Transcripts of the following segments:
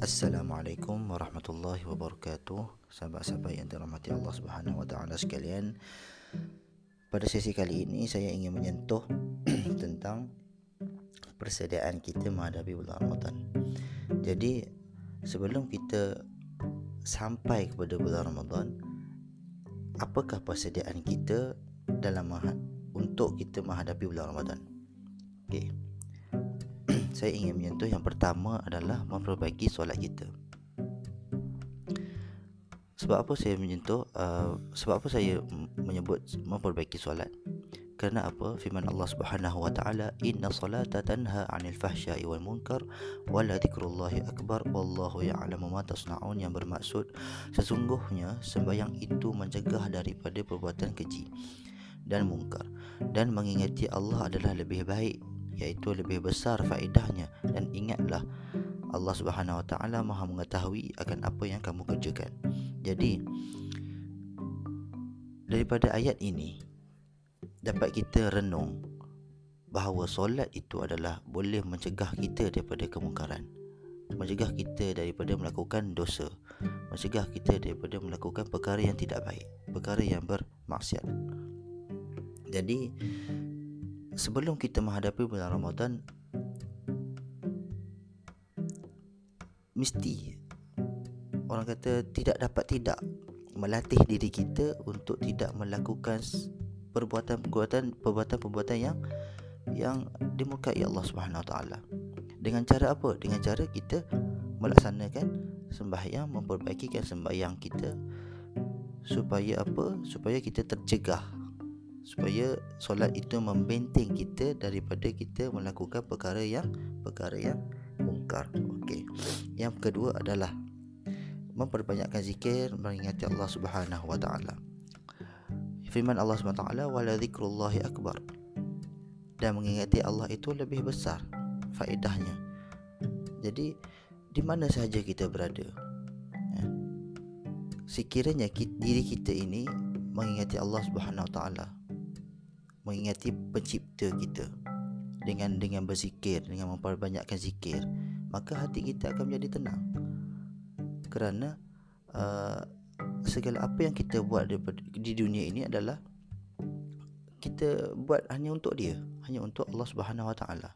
Assalamualaikum warahmatullahi wabarakatuh. Sahabat-sahabat yang dirahmati Allah subhanahu wa ta'ala sekalian Pada sesi kali ini saya ingin menyentuh Tentang persediaan kita menghadapi bulan Ramadan. Jadi sebelum kita sampai kepada bulan Ramadan Apakah persediaan kita dalam untuk kita menghadapi bulan Ramadan saya ingin menyentuh yang pertama adalah memperbaiki solat kita. Sebab apa saya menyentuh? Uh, sebab apa saya menyebut memperbaiki solat? Kerana apa? Firman Allah Subhanahu wa taala, "Inna salata tanha 'anil fahsya'i wal munkar wa la dzikrullahi akbar wallahu ya'lamu ma tasna'un." Yang bermaksud sesungguhnya sembahyang itu mencegah daripada perbuatan keji dan mungkar dan mengingati Allah adalah lebih baik iaitu lebih besar faedahnya dan ingatlah Allah Subhanahu Wa Taala Maha mengetahui akan apa yang kamu kerjakan. Jadi daripada ayat ini dapat kita renung bahawa solat itu adalah boleh mencegah kita daripada kemungkaran. Mencegah kita daripada melakukan dosa. Mencegah kita daripada melakukan perkara yang tidak baik, perkara yang bermaksiat. Jadi sebelum kita menghadapi bulan Ramadan mesti orang kata tidak dapat tidak melatih diri kita untuk tidak melakukan perbuatan-perbuatan perbuatan-perbuatan yang yang dimurkai Allah Subhanahu taala. Dengan cara apa? Dengan cara kita melaksanakan sembahyang, memperbaikikan sembahyang kita supaya apa? Supaya kita tercegah supaya solat itu membenteng kita daripada kita melakukan perkara yang perkara yang mungkar. Okey. Yang kedua adalah memperbanyakkan zikir mengingati Allah Subhanahu wa taala. Firman Allah Subhanahu wa taala wala dzikrullahi akbar. Dan mengingati Allah itu lebih besar faedahnya. Jadi di mana sahaja kita berada. Ya. Sekiranya diri kita ini mengingati Allah Subhanahu wa taala mengingati pencipta kita. Dengan dengan berzikir dengan memperbanyakkan zikir maka hati kita akan menjadi tenang. Kerana uh, segala apa yang kita buat di dunia ini adalah kita buat hanya untuk dia hanya untuk Allah Subhanahu Wa Taala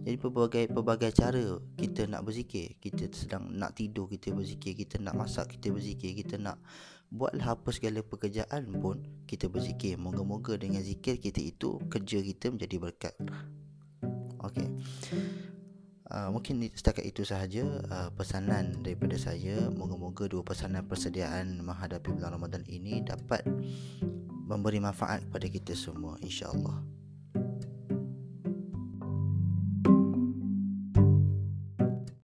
jadi pelbagai pelbagai cara kita nak berzikir. Kita sedang nak tidur kita berzikir. Kita nak masak kita berzikir. Kita nak buatlah apa segala pekerjaan pun kita berzikir. Moga-moga dengan zikir kita itu kerja kita menjadi berkat. Okey. Uh, mungkin setakat itu sahaja uh, pesanan daripada saya. Moga-moga dua pesanan persediaan menghadapi bulan Ramadan ini dapat memberi manfaat kepada kita semua insya-Allah